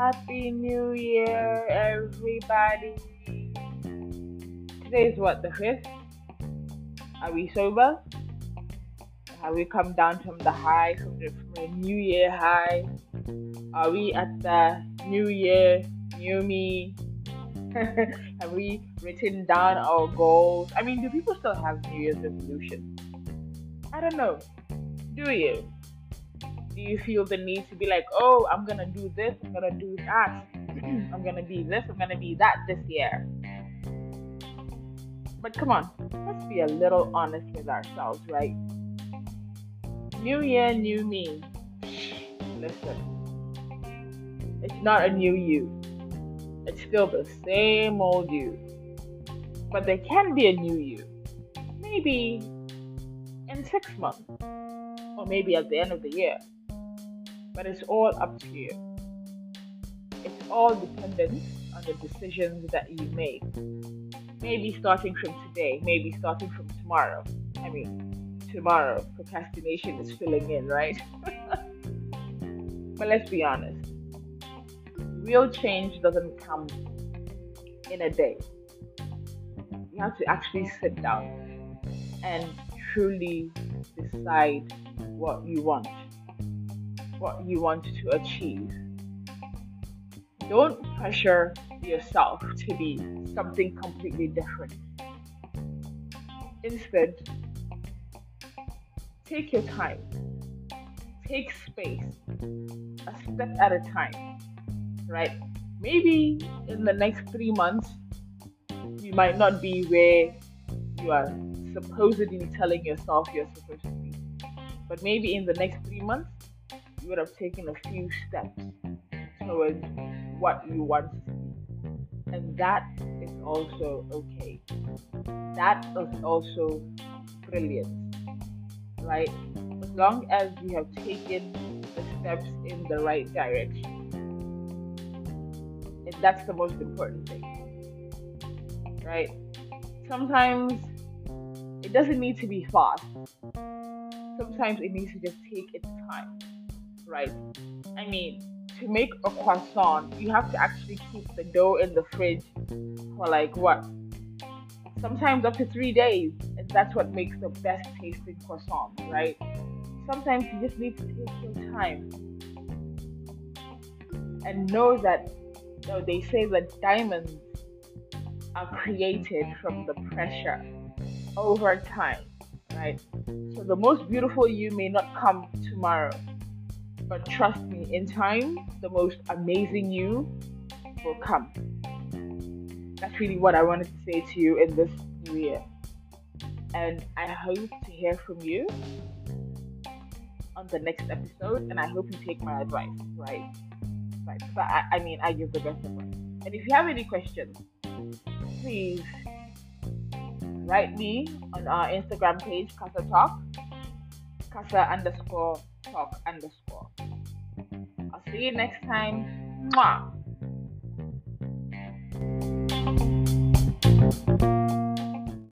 Happy New Year, everybody. Today is what, the 5th? Are we sober? Have we come down from the high, from the, from the New Year high? Are we at the New Year, New Me? have we written down our goals? I mean, do people still have New Year's resolutions? I don't know. Do you? Do you feel the need to be like, oh, I'm gonna do this, I'm gonna do that, I'm gonna be this, I'm gonna be that this year? But come on, let's be a little honest with ourselves, right? New year, new me. Listen, it's not a new you. It's still the same old you. But there can be a new you. Maybe in six months, or maybe at the end of the year but it's all up to you. It's all dependent on the decisions that you make. Maybe starting from today, maybe starting from tomorrow. I mean, tomorrow, procrastination is filling in, right? but let's be honest real change doesn't come in a day. You have to actually sit down and truly decide what you want what you want to achieve. Don't pressure yourself to be something completely different. Instead, take your time, take space, a step at a time, right? Maybe in the next three months, you might not be where you are supposedly telling yourself you're supposed to be. But maybe in the next three months, would have taken a few steps towards what you want to see. And that is also okay. That is also brilliant, right? As long as you have taken the steps in the right direction. And that's the most important thing, right? Sometimes it doesn't need to be fast. Sometimes it needs to just take its time right? I mean, to make a croissant, you have to actually keep the dough in the fridge for like what? Sometimes up to three days, and that's what makes the best tasting croissant, right? Sometimes you just need to take your time and know that you know, they say that diamonds are created from the pressure over time, right? So the most beautiful you may not come tomorrow, but trust me, in time, the most amazing you will come. That's really what I wanted to say to you in this new year. And I hope to hear from you on the next episode. And I hope you take my advice, right? Right. But I, I mean, I give the best advice. And if you have any questions, please write me on our Instagram page, Casa Talk, Casa underscore talk underscore. I'll see you next time. Mwah.